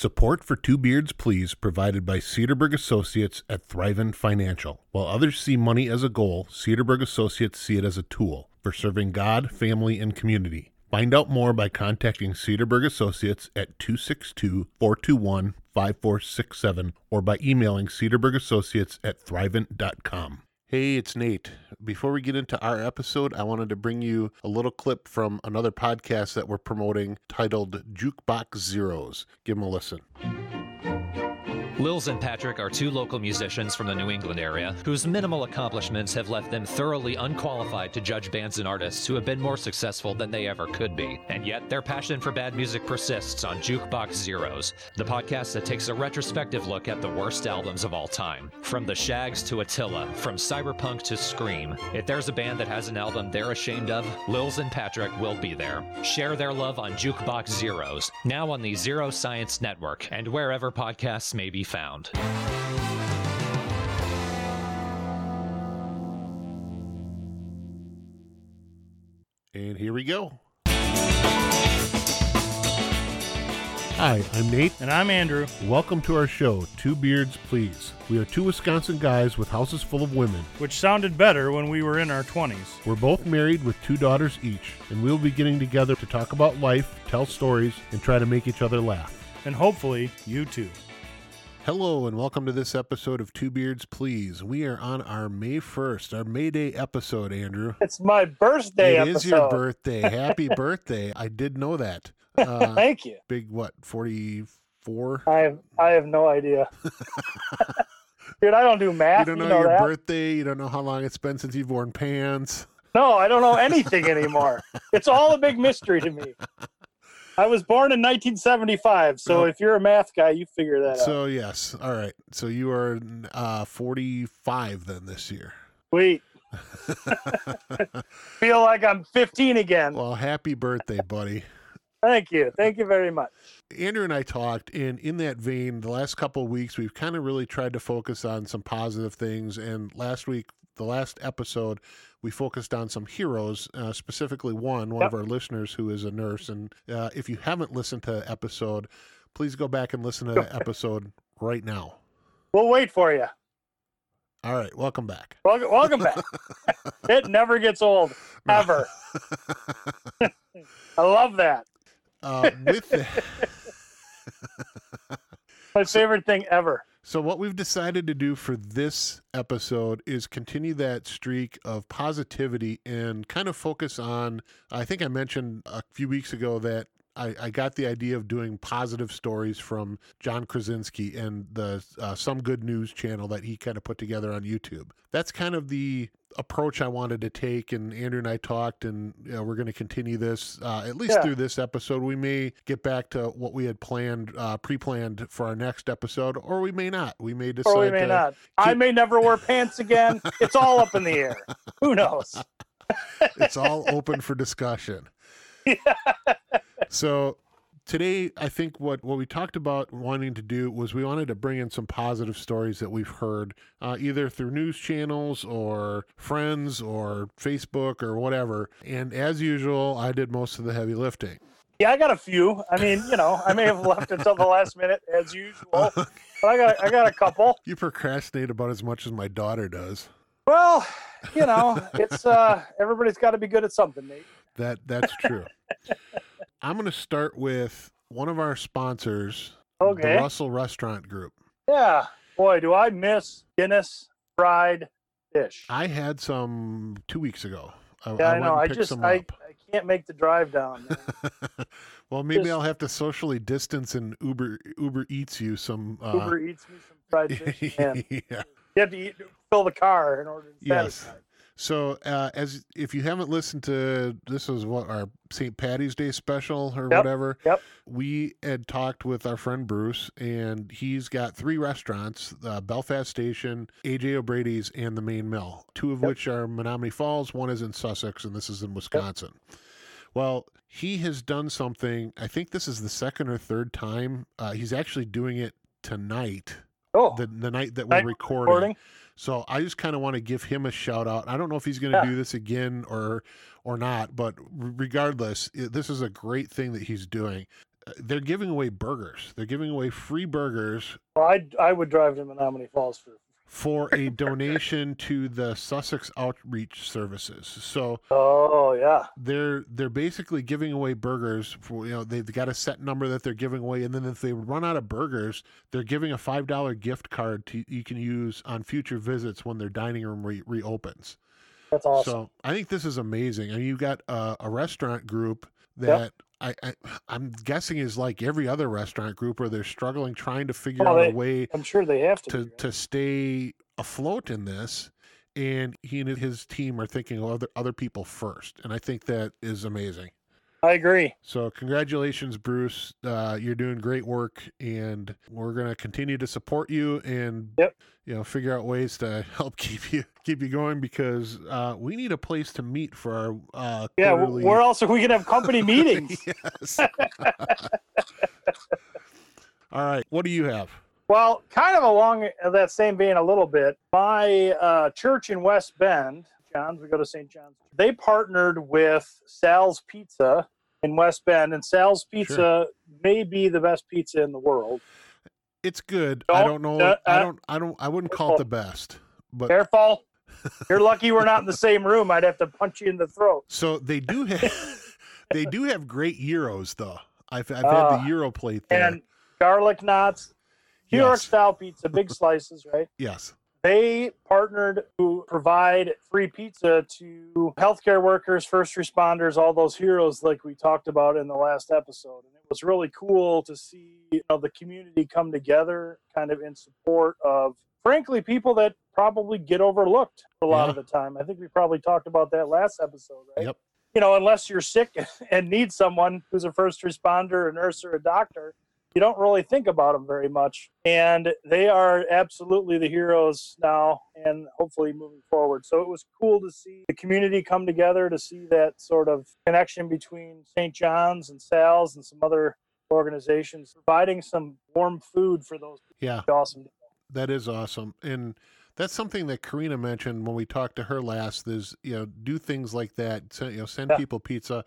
Support for Two Beards Please provided by Cedarburg Associates at Thrivent Financial. While others see money as a goal, Cedarburg Associates see it as a tool for serving God, family, and community. Find out more by contacting Cedarburg Associates at 262 421 5467 or by emailing Cedarburg Associates at thrivent.com. Hey, it's Nate. Before we get into our episode, I wanted to bring you a little clip from another podcast that we're promoting titled Jukebox Zeros. Give them a listen. Lils and Patrick are two local musicians from the New England area whose minimal accomplishments have left them thoroughly unqualified to judge bands and artists who have been more successful than they ever could be. And yet, their passion for bad music persists on Jukebox Zeros, the podcast that takes a retrospective look at the worst albums of all time. From The Shaggs to Attila, from Cyberpunk to Scream. If there's a band that has an album they're ashamed of, Lils and Patrick will be there. Share their love on Jukebox Zeros, now on the Zero Science Network, and wherever podcasts may be found. And here we go. Hi, I'm Nate. And I'm Andrew. Welcome to our show, Two Beards Please. We are two Wisconsin guys with houses full of women. Which sounded better when we were in our 20s. We're both married with two daughters each, and we'll be getting together to talk about life, tell stories, and try to make each other laugh. And hopefully, you too. Hello, and welcome to this episode of Two Beards Please. We are on our May 1st, our May Day episode, Andrew. It's my birthday It episode. is your birthday. Happy birthday. I did know that. Uh, Thank you. big, what, 44? I have I have no idea. Dude, I don't do math. You don't know, know your that? birthday. You don't know how long it's been since you've worn pants. No, I don't know anything anymore. it's all a big mystery to me. I was born in 1975, so Oh. if you're a math guy, you figure that out. So, yes. All right. So you are uh, 45 then this year. Sweet. Feel like I'm 15 again. well, happy birthday, buddy. Thank you. Thank you very much. Andrew and I talked, and in that vein, the last couple of weeks, we've kind of really tried to focus on some positive things. And last week, the last episode, we focused on some heroes, uh, specifically one, one Yep. of our listeners who is a nurse. And uh, if you haven't listened to the episode, please go back and listen to the episode right now. We'll wait for you. All right, welcome back. Welcome, welcome back. it never gets old, ever. I love that. Uh, with the, My favorite thing ever. So, what we've decided to do for this episode is continue that streak of positivity and kind of focus on. I think I mentioned a few weeks ago that I, I got the idea of doing positive stories from John Krasinski and the uh, Some Good News channel that he kind of put together on YouTube. That's kind of the approach I wanted to take, and Andrew and I talked, and you know, we're going to continue this uh, at least Yeah. through this episode. We may get back to what we had planned, uh, pre-planned for our next episode, or we may not. We may decide or we may not. I may never wear pants again. It's all up in the air. Who knows? It's all open for discussion. So today, I think what what we talked about wanting to do was we wanted to bring in some positive stories that we've heard, uh, either through news channels or friends or Facebook or whatever. And as usual, I did most of the heavy lifting. Yeah, I got a few. I mean, you know, I may have left until the last minute as usual, but I got I got a couple. You procrastinate about as much as my daughter does. Well, you know, it's uh everybody's got to be good at something, Nate. That that's true. I'm going to start with one of our sponsors, Okay. the Russell Restaurant Group. Yeah. Boy, do I miss Guinness fried fish. I had some two weeks ago. I, yeah, I, went know. I just I. I can't make the drive down. well, maybe just- I'll have to socially distance and Uber Uber eats you some. Uh, Uber eats me some fried fish. Yeah. you have to eat, fill the car in order to Yes. So, uh, as if you haven't listened to this, is what our St. Patty's Day special or Yep, whatever. yep. We had talked with our friend Bruce, and he's got three restaurants: uh, Belfast Station, AJ O'Brady's, and the Main Mill. Two of Yep. which are Menomonee Falls. One is in Sussex, and this is in Wisconsin. Well, he has done something. I think this is the second or third time. Uh, he's actually doing it tonight, Oh, the the night that we're recording. recording. So I just kind of want to give him a shout out. I don't know if he's going to Yeah. do this again or or not, but regardless, this is a great thing that he's doing. Uh, they're giving away burgers. They're giving away free burgers Well, I I would drive to Menomonee Falls for. For a donation to the Sussex Outreach Services. So Oh yeah, they're they're basically giving away burgers for you know they've got a set number that they're giving away. And then if they run out of burgers they're giving a five dollar gift card to you can use on future visits when their dining room re- reopens. That's awesome. so i think this is amazing. I mean, you've got a, a restaurant group that I, I i'm guessing is like every other restaurant group where they're struggling trying to figure out they- a way I'm sure they have to. to to stay afloat in this and he and his team are thinking of other other people first and i think that is amazing I agree. so congratulations bruce uh, you're doing great work and we're going to continue to support you and Yep. you know figure out ways to help keep you keep you going because uh, we need a place to meet for our uh, Yeah, quarterly where else are we gonna have company meetings? yes all right what do you have Well, kind of along that same vein a little bit, my uh, church in West Bend, John's, we go to St. John's, they partnered with Sal's Pizza in West Bend, and Sal's Pizza may be the best pizza in the world. it's good i Don't- don't know uh, i uh, don't i don't i wouldn't call it the best but Careful. You're lucky we're not in the same room. I'd have to punch you in the throat. So they do have they do have great euros, though. I've I've had Ah, the euro plate there. And garlic knots, New York style pizza, big slices, right? yes. They partnered to provide free pizza to healthcare workers, first responders, all those heroes like we talked about in the last episode. And it was really cool to see you know, the community come together kind of in support of, frankly, people that probably get overlooked a lot Yeah. of the time. I think we probably talked about that last episode, right? Yep. You know, unless you're sick and need someone who's a first responder, a nurse, or a doctor, you don't really think about them very much. And they are absolutely the heroes now and hopefully moving forward. So it was cool to see the community come together to see that sort of connection between St. John's and Sal's and some other organizations providing some warm food for those people. Yeah, awesome. that is awesome. And that's something that Karina mentioned when we talked to her last is, you know, do things like that. Send, you know, send Yeah. people pizza.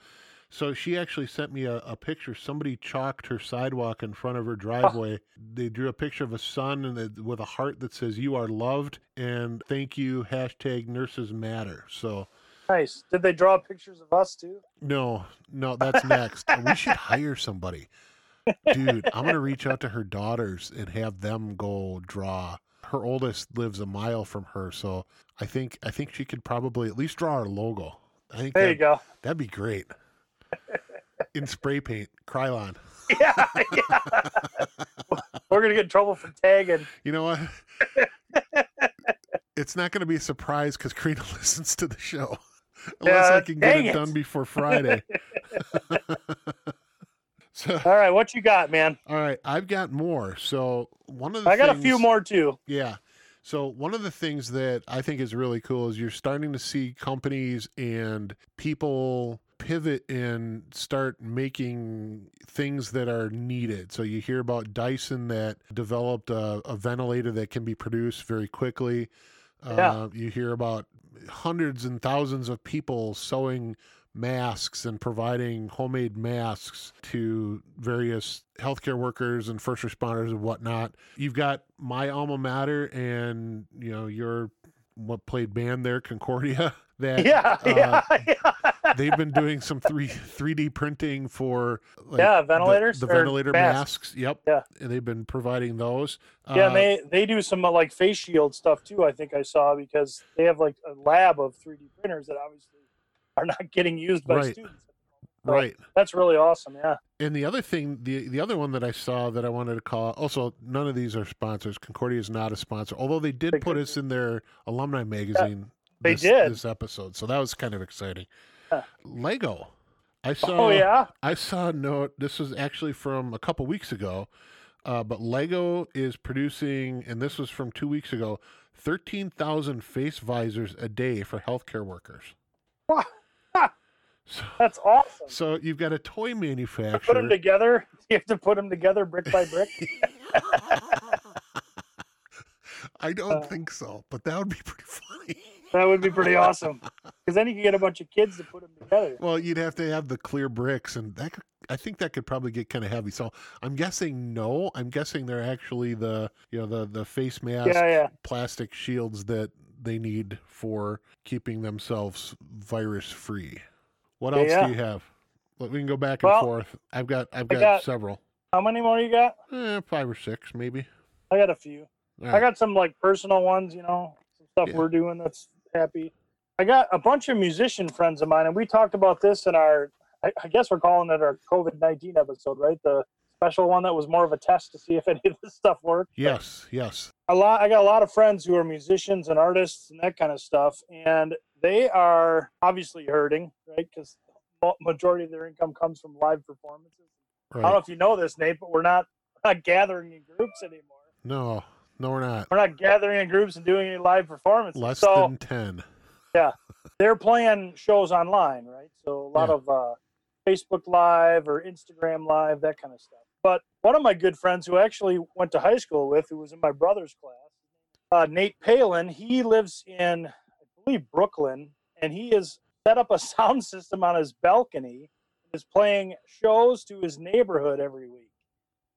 So she actually sent me a, a picture. Somebody chalked her sidewalk in front of her driveway. They drew a picture of a sun and it- with a heart that says "You are loved" and "Thank you." Hashtag Nurses Matter. So Nice. Did they draw pictures of us too? No, no, that's next. we should hire somebody. Dude, I'm going to reach out to her daughters and have them go draw. Her oldest lives a mile from her, so I think I think she could probably at least draw our logo. I think There that, you go. that'd be great. In spray paint, Krylon. Yeah, yeah. We're gonna get in trouble for tagging. You know what? it's not going to be a surprise because Karina listens to the show. Unless Yeah, I can get it it. done before Friday. so All right, what you got, man? All right, I've got more. So one of the I got a few more too. Yeah. So one of the things that I think is really cool is you're starting to see companies and people pivot and start making things that are needed. So you hear about Dyson that developed a, a ventilator that can be produced very quickly. Yeah. Uh, you hear about hundreds and thousands of people sewing masks and providing homemade masks to various healthcare workers and first responders and whatnot. You've got my alma mater and you know your what played band there, Concordia. That Yeah, uh, yeah, yeah. they've been doing some three three D printing for like, Yeah, ventilators the, or ventilator masks. masks. Yep. Yeah. and they've been providing those. Yeah, Uh, and they they do some uh, like face shield stuff too. I think I saw because they have like a lab of 3D printers that obviously are not getting used by Right. students. So right. That's really awesome. Yeah. And the other thing, the the other one that I saw that I wanted to call. Also, none of these are sponsors. Concordia is not a sponsor, although they did They put us in their alumni magazine. They this, did. this episode, so that was kind of exciting. Huh. Lego. I saw. oh yeah. I saw a note. This was actually from a couple weeks ago, uh, but Lego is producing, and this was from two weeks ago, thirteen thousand face visors a day for healthcare workers. Wow. So, That's awesome. so you've got a toy manufacturer. Put them together. You have to put them together brick by brick. I don't Uh, think so, but that would be pretty funny. That would be pretty awesome. Because then you could get a bunch of kids to put them together. Well, you'd have to have the clear bricks, and that could I think that could probably get kind of heavy. So I'm guessing no. I'm guessing they're actually the you know the the face mask Yeah, yeah. plastic shields that they need for keeping themselves virus free. What else Yeah. do you have? Look, we can go back and Well, forth. I've got I've got, got- several. How many more you got? Eh, five or six maybe. I got a few. All I got some like personal ones, you know, some stuff Yeah. we're doing that's happy. I got a bunch of musician friends of mine, and we talked about this in our, I, I guess we're calling it our COVID 19 episode, right? The special one that was more of a test to see if any of this stuff worked. But Yes, yes. A lot, I got a lot of friends who are musicians and artists and that kind of stuff, and they are obviously hurting, right? Because majority of their income comes from live performances. I don't know if you know this, Nate, but we're not, we're not gathering in groups anymore. No, no, we're not. We're not gathering in groups and doing any live performances. Less so than ten. Yeah, they're playing shows online, right? So a lot Yeah. of uh, Facebook Live or Instagram Live, that kind of stuff. But one of my good friends who I actually went to high school with, who was in my brother's class, uh, Nate Palin, he lives in, I believe, Brooklyn, and he has set up a sound system on his balcony and is playing shows to his neighborhood every week.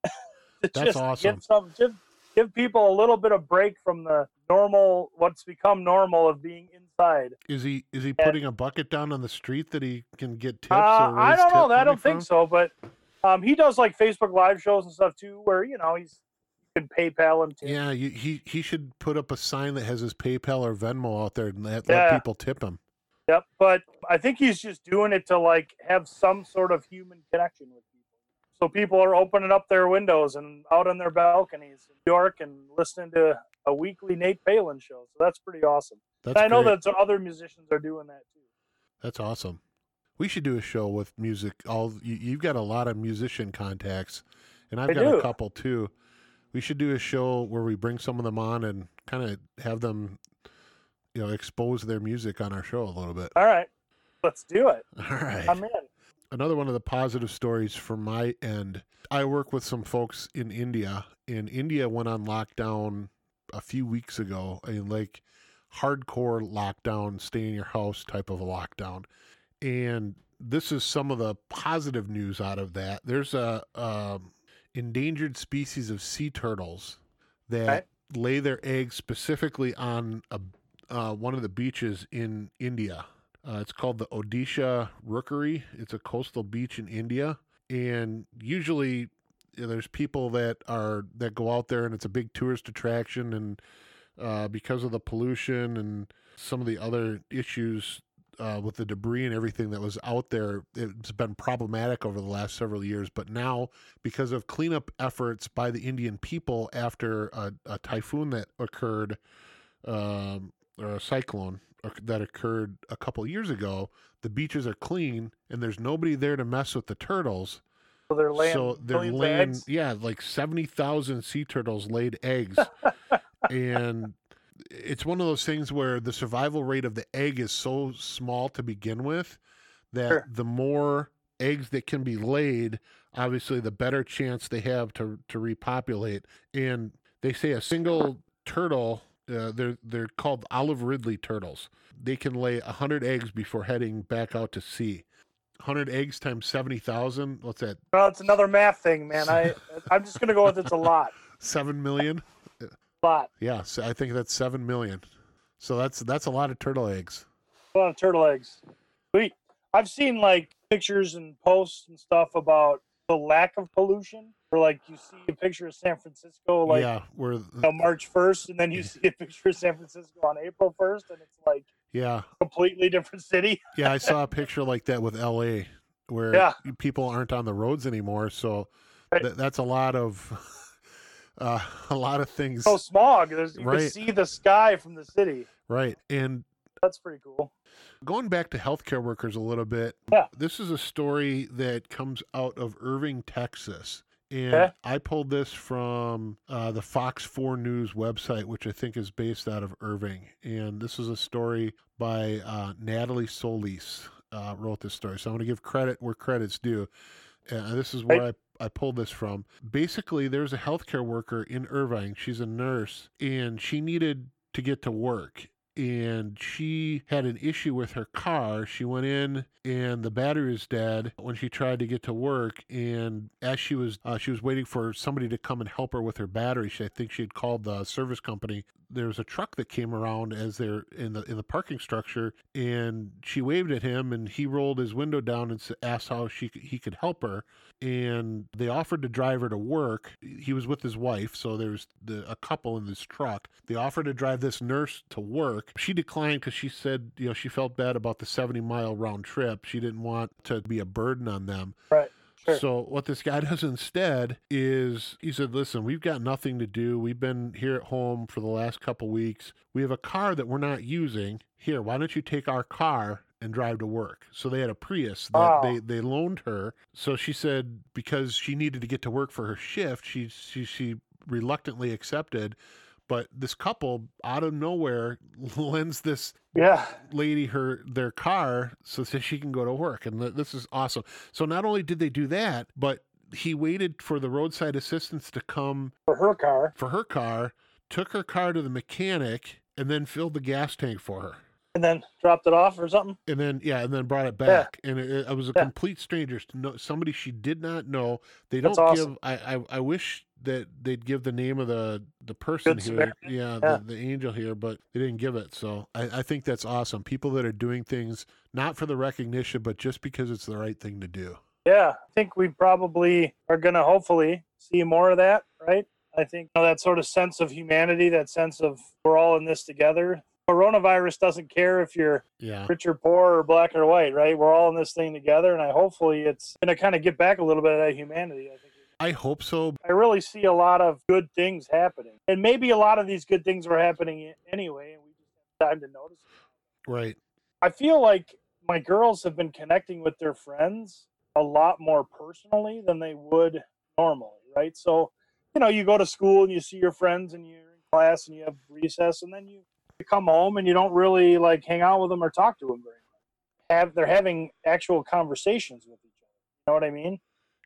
That's just awesome. Some, give, give people a little bit of break from the normal, what's become normal of being inside. Is he is he putting a bucket down on the street that he can get tips? Uh, or I don't know. I don't think from? so. But um, he does like Facebook Live shows and stuff too, where you know he's you can PayPal him too. Yeah, you, he he should put up a sign that has his PayPal or Venmo out there and let, Yeah. let people tip him. Yep. But I think he's just doing it to like have some sort of human connection with. So people are opening up their windows and out on their balconies in New York and listening to a weekly Nate Palin show. So that's pretty awesome. That's I know great. that other musicians are doing that too. That's awesome. We should do a show with music. All you, you've got a lot of musician contacts, and I've I got a couple too. We should do a show where we bring some of them on and kind of have them, you know, expose their music on our show a little bit. All right. Let's do it. All right. I'm in. Another one of the positive stories from my end. I work with some folks in India, and India went on lockdown a few weeks ago, a like hardcore lockdown, stay in your house type of a lockdown. And this is some of the positive news out of that. There's a um, endangered species of sea turtles that Okay. lay their eggs specifically on a uh, one of the beaches in India. Uh, it's called the Odisha Rookery. It's a coastal beach in India, and usually you know, there's people that are that go out there, and it's a big tourist attraction. And uh, because of the pollution and some of the other issues uh, with the debris and everything that was out there, it's been problematic over the last several years. But now, because of cleanup efforts by the Indian people after a, a typhoon that occurred, um, or a cyclone that occurred a couple years ago, the beaches are clean and there's nobody there to mess with the turtles. So they're laying so they're laying, eggs? yeah, like 70,000 sea turtles laid eggs. and it's one of those things where the survival rate of the egg is so small to begin with that Sure. the more eggs that can be laid, obviously the better chance they have to to repopulate. And they say a single turtle, uh, they're they're called olive ridley turtles. They can lay hundred eggs before heading back out to sea. Hundred eggs times seventy thousand. What's that? Well, it's another math thing, man. I I'm just gonna go with it's a lot. Seven million. lot. Yeah, so I think that's seven million. So that's that's a lot of turtle eggs. A lot of turtle eggs. Sweet. I've seen like pictures and posts and stuff about the lack of pollution. Or like you see a picture of San Francisco like yeah, where you know, March first, and then you see a picture of San Francisco on April first, and it's like yeah, completely different city. yeah. I saw a picture like that with L.A. where Yeah. people aren't on the roads anymore. So Right. th- that's a lot of uh, a lot of things, So smog. There's you Right. can see the sky from the city. right? And That's pretty cool. going back to healthcare workers a little bit, Yeah. this is a story that comes out of Irving, Texas. And Okay. I pulled this from uh, the Fox 4 News website, which I think is based out of Irving. And this is a story by uh, Natalie Solis, uh, wrote this story. So I'm going to give credit where credit's due. And this is where I, I pulled this from. Basically, there's a healthcare worker in Irving. She's a nurse, and she needed to get to work and she had an issue with her car. She went in and the battery was dead when she tried to get to work. And as she was uh, she was waiting for somebody to come and help her with her battery, she, I think she had called the service company. There was a truck that came around as they're in the in the parking structure, and she waved at him, and he rolled his window down and asked how she he could help her. And they offered to drive her to work. He was with his wife, so there's the, a couple in this truck. They offered to drive this nurse to work. She declined because she said, you know, she felt bad about the 70 mile round trip. She didn't want to be a burden on them. Right. Sure. So what this guy does instead is he said, "Listen, we've got nothing to do. We've been here at home for the last couple weeks. We have a car that we're not using. Here, why don't you take our car and drive to work?" So they had a Prius that Wow. they they loaned her. So she said because she needed to get to work for her shift, she she she reluctantly accepted. But this couple out of nowhere lends this Yeah. lady her their car so that she can go to work and th- this is awesome so not only did they do that but he waited for the roadside assistance to come For her car. for her car took her car to the mechanic and then filled the gas tank for her And then dropped it off or something. and then yeah and then brought it back. Yeah. and it, it was a Yeah. complete stranger to know somebody she did not know they don't awesome. give I, I i wish that they'd give the name of the the person Good here yeah, Yeah. The, the angel here but they didn't give it so I, I think that's awesome people that are doing things not for the recognition but just because it's the right thing to do Yeah, I think we probably are going to hopefully see more of that, right? I think you know, that sort of sense of humanity, that sense of we're all in this together. Coronavirus doesn't care if you're yeah rich or poor or black or white, right? We're all in this thing together, and I hopefully it's going to kind of get back a little bit of that humanity. I think. i hope so I really see a lot of good things happening, and maybe a lot of these good things were happening anyway, and we just have time to notice. it. right I feel like my girls have been connecting with their friends a lot more personally than they would normally, right? So, you know, you go to school and you see your friends and you're in class and you have recess and then you, you come home and you don't really like hang out with them or talk to them very much. Have they're having actual conversations with each other. You know what I mean?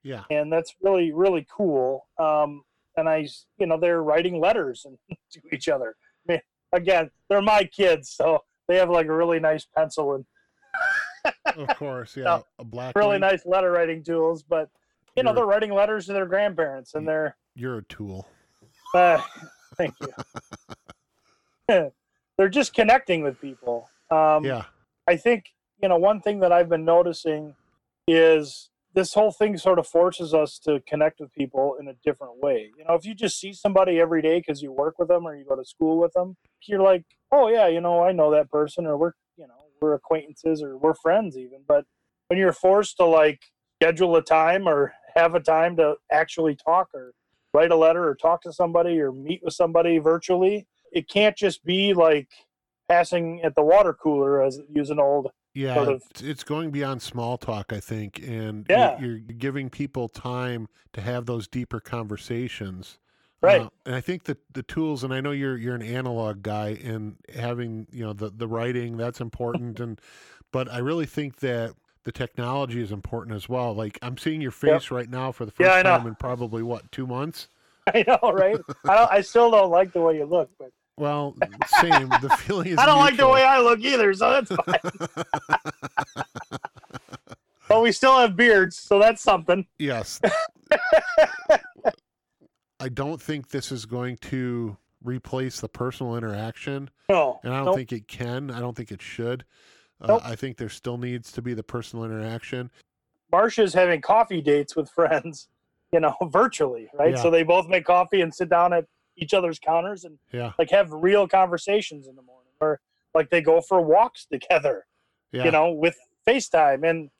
yeah And that's really really cool. Um, and I, you know, they're writing letters and to each other. I mean, again, they're my kids, so they have like a really nice pencil and of course yeah No, a black really nice letter writing tools. But you know, You're- they're writing letters to their grandparents, and they're you're a tool uh, thank you. They're just connecting with people. Um, yeah I think you know one thing that I've been noticing is this whole thing sort of forces us to connect with people in a different way. You know, if you just see somebody every day because you work with them or you go to school with them, you're like, oh yeah, you know, I know that person, or we're you know we're acquaintances or we're friends even. But when you're forced to like schedule a time or have a time to actually talk or write a letter or talk to somebody or meet with somebody virtually, it can't just be like passing at the water cooler as use an old Yeah, sort of- it's- going beyond small talk, I think, and Yeah. you're, giving people time to have those deeper conversations. Right. Uh, and I think that the tools, and I know you're you're an analog guy, and having you know the the writing that's important, and but I really think that the technology is important as well. Like I'm seeing your Yep. face right now for the first Yeah, time in probably what two months. I know, right? I don't, I still don't like the way you look, but Well, same. the feeling is. I don't like the way I look either, so that's fine. but we still have beards, so that's something. Yes. I don't think this is going to replace the personal interaction, No, and I don't nope. think it can. I don't think it should. Uh, I think there still needs to be the personal interaction. Marcia's having coffee dates with friends, you know, virtually, right? Yeah. So they both make coffee and sit down at each other's counters and Yeah. like have real conversations in the morning, or like they go for walks together, Yeah. you know, with FaceTime and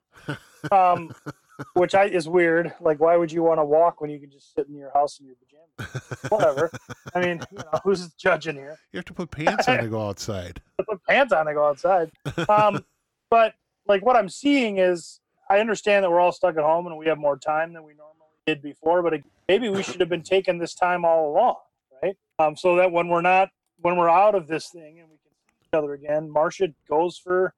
um, which I is weird. Like, why would you want to walk when you can just sit in your house in your pajamas? Whatever. I mean, you know, who's judging here? you have to put pants on to go outside. Put pants on to go outside. Um, but like what I'm seeing is, I understand that we're all stuck at home and we have more time than we normally did before. But maybe we should have been taking this time all along, right? Um, so that when we're not, when we're out of this thing and we can see each other again, Marcia goes for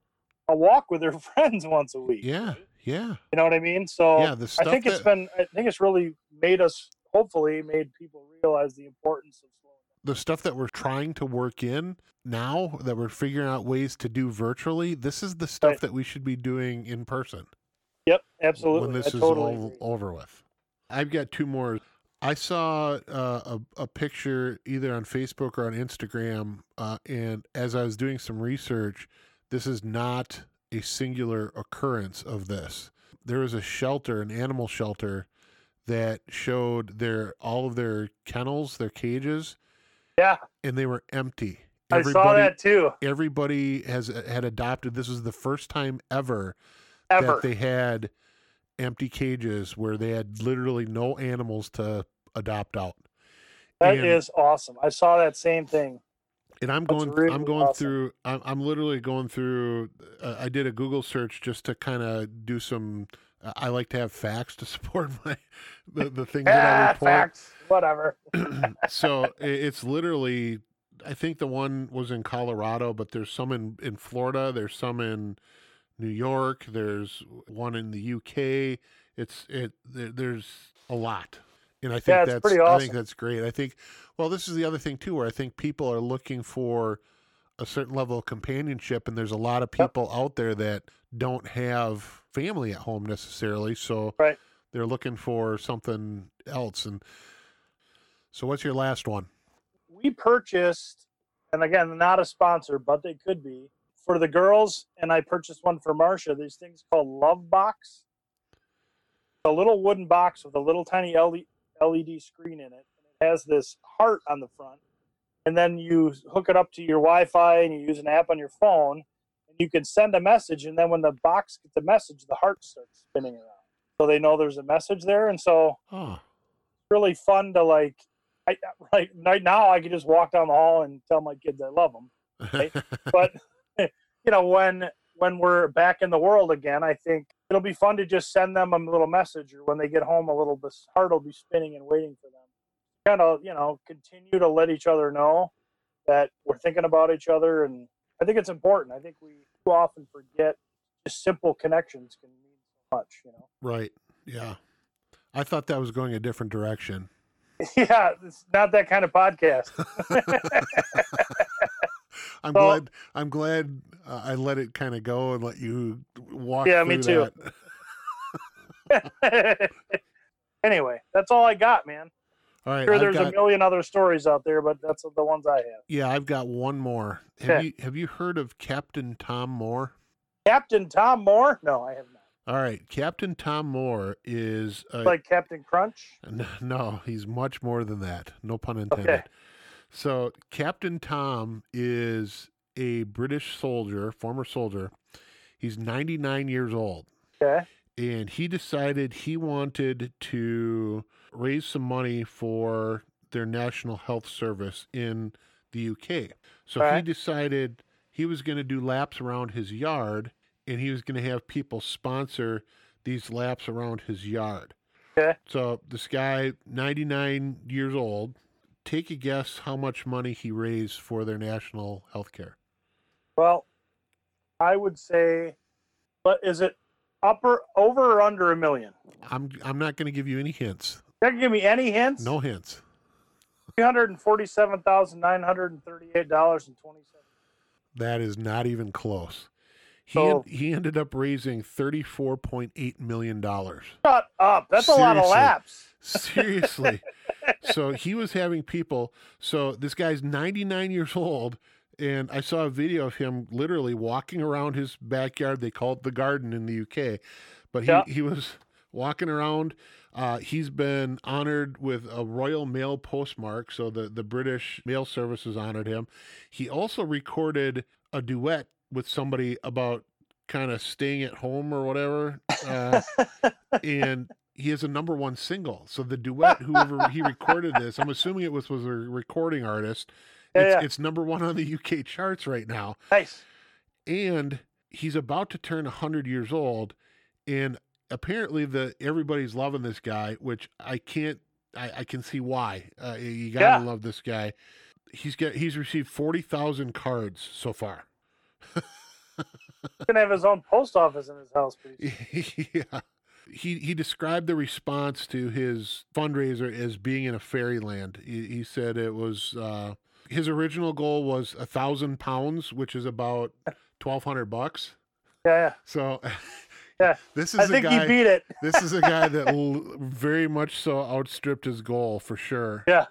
a walk with her friends once a week. Yeah. right? Yeah. You know what I mean? So Yeah. The I think it's been I think it's really made us hopefully made people realize the importance of slowing down. the stuff that we're trying to work in now that we're figuring out ways to do virtually, this is the stuff Right. that we should be doing in person Yep, absolutely. when this I is totally all agree. over with. I've got two more. I saw uh, a, a picture either on Facebook or on Instagram, uh, and as I was doing some research, this is not a singular occurrence of this. There was a shelter, an animal shelter, that showed their all of their kennels, their cages, Yeah, and they were empty. I saw that too. Everybody has had adopted. This was the first time ever Ever. that they had empty cages where they had literally no animals to adopt out. That and, is awesome. I saw that same thing. and I'm going really I'm going awesome. through I'm, I'm literally going through uh, I did a Google search just to kind of do some I like to have facts to support my the, the things that I report. facts. Whatever. so it's literally i think the one was in colorado but there's some in, in florida there's some in new york there's one in the uk it's it there, there's a lot and i think Yeah, that's pretty i think that's great i think well this is the other thing too where i think people are looking for a certain level of companionship and there's a lot of Yep. people out there that don't have family at home necessarily so Right. they're looking for something else and so what's your last one we purchased, and again, not a sponsor, but they could be for the girls. And I purchased one for Marcia. These things called Love Box. A little wooden box with a little tiny LED, screen in it. And it has this heart on the front. And then you hook it up to your Wi-Fi and you use an app on your phone, and you can send a message. And then when the box gets the message, the heart starts spinning around, so they know there's a message there. And so oh really fun to like. I, right, right now, I can just walk down the hall and tell my kids I love them. Right. But you know, when when we're back in the world again, I think it'll be fun to just send them a little message, or when they get home, a little. This heart will be spinning and waiting for them. Kind of, you know, continue to let each other know that we're thinking about each other, and I think it's important. I think we too often forget just simple connections can mean so much. You know. right yeah i thought that was going a different direction yeah, it's not that kind of podcast. i'm So- glad i'm glad uh, i let it kind of go and let you walk Yeah, me too. that. anyway, that's all I got, man. all right Sure, I've there's got- a million other stories out there, but that's the ones I have. yeah i've got one more have Okay. you have you heard of captain tom moore Captain Tom Moore? No, I have not. all right captain tom moore is Like Captain Crunch? N- No, he's much more than that. No pun intended. So, Captain Tom is a British soldier, former soldier. He's 99 years old, Okay. and he decided he wanted to raise some money for their National Health Service in the UK. So, he decided he was going to do laps around his yard, and he was going to have people sponsor these laps around his yard. Okay. So this guy, 99 years old, take a guess how much money he raised for their national health care. Well, I would say, but is it upper, over, or under a million? I'm I'm not going to give you any hints. Can you give me any hints? No hints. Three hundred and forty-seven thousand nine hundred and thirty-eight dollars and twenty-seven. That is not even close. He So- en- he ended up raising 34.8 million dollars. Shut up! That's a lot of laps. Seriously. so he was having people. So this guy's 99 years old, and I saw a video of him literally walking around his backyard. They call it the garden in the UK, but he, Yeah. he was walking around. Uh, he's been honored with a Royal Mail postmark, so the, the British Mail Service has honored him. He also recorded a duet with somebody about kind of staying at home or whatever. Uh, and he has a number one single. So the duet, whoever he recorded this, I'm assuming it was was a recording artist. Yeah, It's, yeah. it's number one on the UK charts right now, Nice. and he's about to turn 100 years old, and apparently the everybody's loving this guy, which I can't. I, I can see why. Uh, you gotta Yeah. love this guy. He's got he's received forty thousand cards so far. He's gonna have his own post office in his house pretty soon. yeah. He he described the response to his fundraiser as being in a fairyland. He, he said it was uh, his original goal was a thousand pounds, which is about twelve hundred bucks. Yeah, So Yeah. this is I a think guy. he beat it. this is a guy that l- very much so outstripped his goal for sure. Yeah.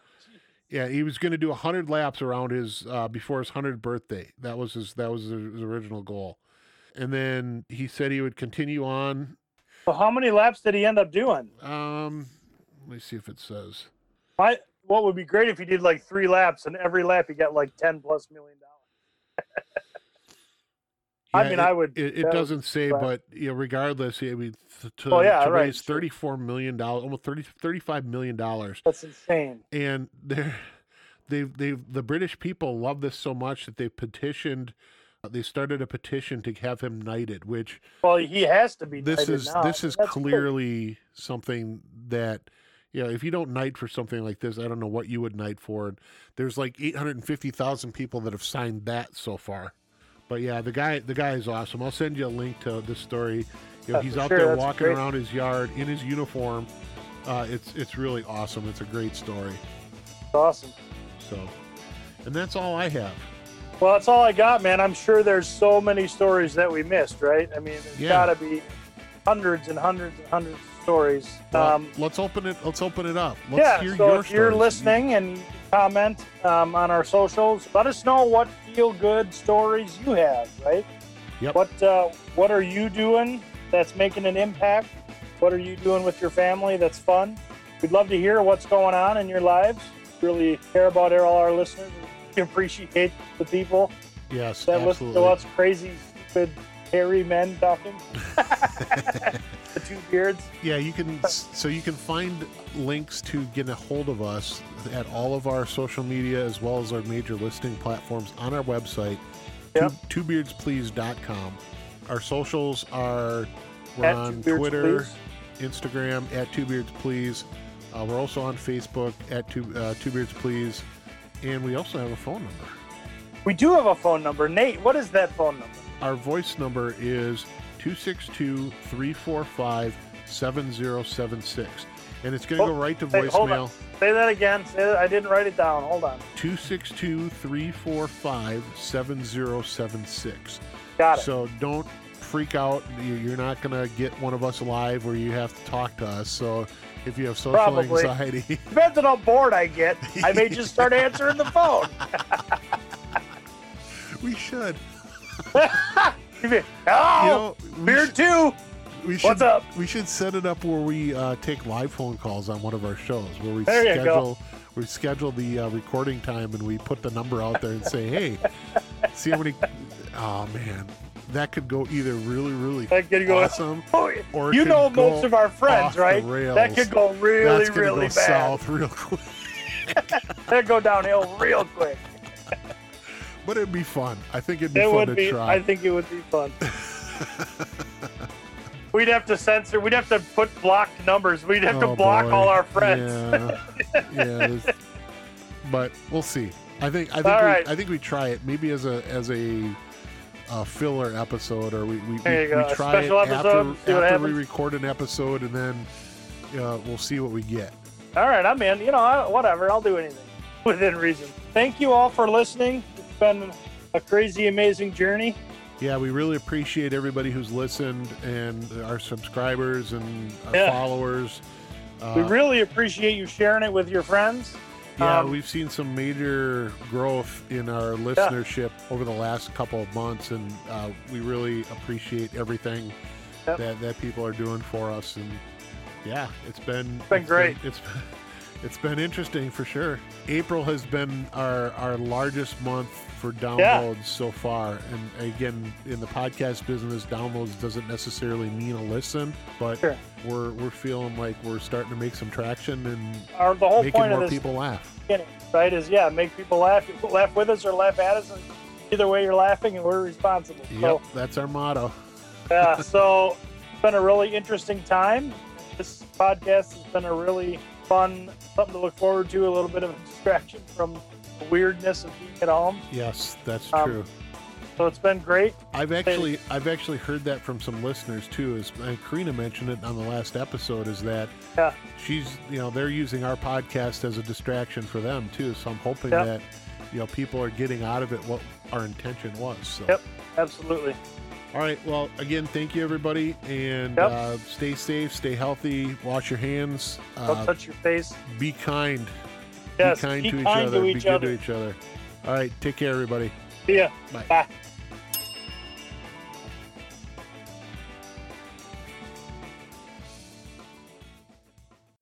Yeah, he was going to do hundred laps around his uh, before his hundredth birthday. That was his that was his, his original goal, and then he said he would continue on. So how many laps did he end up doing? Um, let me see if it says. My, what would be great if he did like three laps and every lap he got like ten plus million dollars. I mean, it, I would. It, it doesn't say, but- you know, regardless, I mean, to, Oh, yeah, to right, raise thirty-four million dollars, almost 30, 35 million dollars, That's insane. and they're they they the British people love this so much that they petitioned. They started a petition to have him knighted, which Well, he has to be. this is now. this is That's clearly something that you know if you don't knight for something like this i don't know what you would knight for. And there's like 850000 people that have signed that so far. But yeah the guy the guy is awesome. I'll send you a link to this story. You know he's out sure, there that's walking great. around his yard in his uniform. Uh, it's it's really awesome. It's a great story. Awesome. so and that's all i have Well, that's all I got, man. I'm sure there's so many stories that we missed, right? I mean, there's Yeah. got to be hundreds and hundreds and hundreds of stories. Well, um, let's open it let's open it up let's yeah, hear so your if you're listening and comment um, on our socials, let us know what feel good stories you have, right? Yep. What uh, What are you doing that's making an impact? What are you doing with your family that's fun? We'd love to hear what's going on in your lives. Really care about all our listeners. Appreciate the people yes that listen absolutely to us crazy, stupid, hairy men talking. the two beards. Yeah, you can. So you can find links to get a hold of us at all of our social media as well as our major listing platforms on our website, Yep. two, twobeardsplease.com. Our socials are we're At on Twitter, Please. Instagram at Two Beards Please. Uh, we're also on Facebook at Two uh, Two Beards Please, and we also have a phone number. We do have a phone number. Nate, what is that phone number? Our voice number is 262 345 7076. And it's going to Oh, go right to hold voicemail. Say that again. Say that. I didn't write it down. Hold on. 262 345 7076. Got it. So don't freak out. You- You're not going to get one of us live where you have to talk to us. So if you have social Probably. anxiety, Depends on how bored I get. I may just start answering the phone. we should. You You oh, know, we beard too. We should, What's up? We should set it up where we uh, take live phone calls on one of our shows, where we There schedule we schedule the uh, recording time and we put the number out there and say, "Hey, see how many." Oh man, that could go either really, really That could go- awesome, Oh, or you know most of our friends, right? That could go really, That's really go bad. south real quick, That'd go downhill real quick. but it'd be fun. I think it'd be It fun would to be. try. I think it would be fun. we'd have to censor. We'd have to put blocked numbers. We'd have Oh, to block boy. all our friends. Yeah, yeah. but we'll see. I think I think we, right. I think we try it maybe as a as a, uh filler episode, or we we, we, we try special it episode, after after we record an episode, and then uh, we'll see what we get. All right, I'm in. You know, I- whatever. I'll do anything within reason. Thank you all for listening. It's been a crazy, amazing journey. Yeah, we really appreciate everybody who's listened and our subscribers and our Yeah. followers. Uh, we really appreciate you sharing it with your friends. Yeah, Um, we've seen some major growth in our listenership over the last couple of months, and uh, we really appreciate everything Yep. that, that people are doing for us. And yeah, it's been it's been great. it's it's been interesting for sure. April has been our our largest month for downloads so far, and again, in the podcast business, downloads doesn't necessarily mean a listen, but Sure. we're we're feeling like we're starting to make some traction and Our, the whole making point more of this people laugh. right, is yeah, make people laugh. Laugh with us or laugh at us. And either way, you're laughing, and we're responsible. Yep, So that's our motto. yeah, so it's been a really interesting time. This podcast has been a really fun, something to look forward to. A little bit of a distraction from the weirdness of being at home. Yes, that's Um, true. So it's been great. I've actually I've actually heard that from some listeners too. As Karina mentioned it on the last episode, is that Yeah. she's you know they're using our podcast as a distraction for them too. So I'm hoping Yep. that you know people are getting out of it what our intention was. So. Yep. Absolutely. All right. Well, again, thank you everybody, and Yep. uh, stay safe, stay healthy, wash your hands, Don't uh, touch your face. be kind, Yes. be kind be to each kind other, to be each good to each other. All right. Take care, everybody. See ya. Bye. Bye.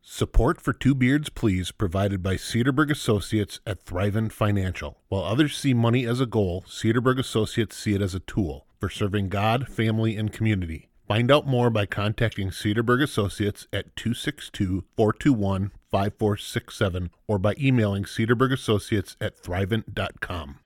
Support for Two Beards Please provided by Cedarburg Associates at Thrivent Financial. While others see money as a goal, Cedarburg Associates see it as a tool for serving God, family, and community. Find out more by contacting Cedarburg Associates at 262 421 5467 or by emailing cedarburgassociates at thrivent.com.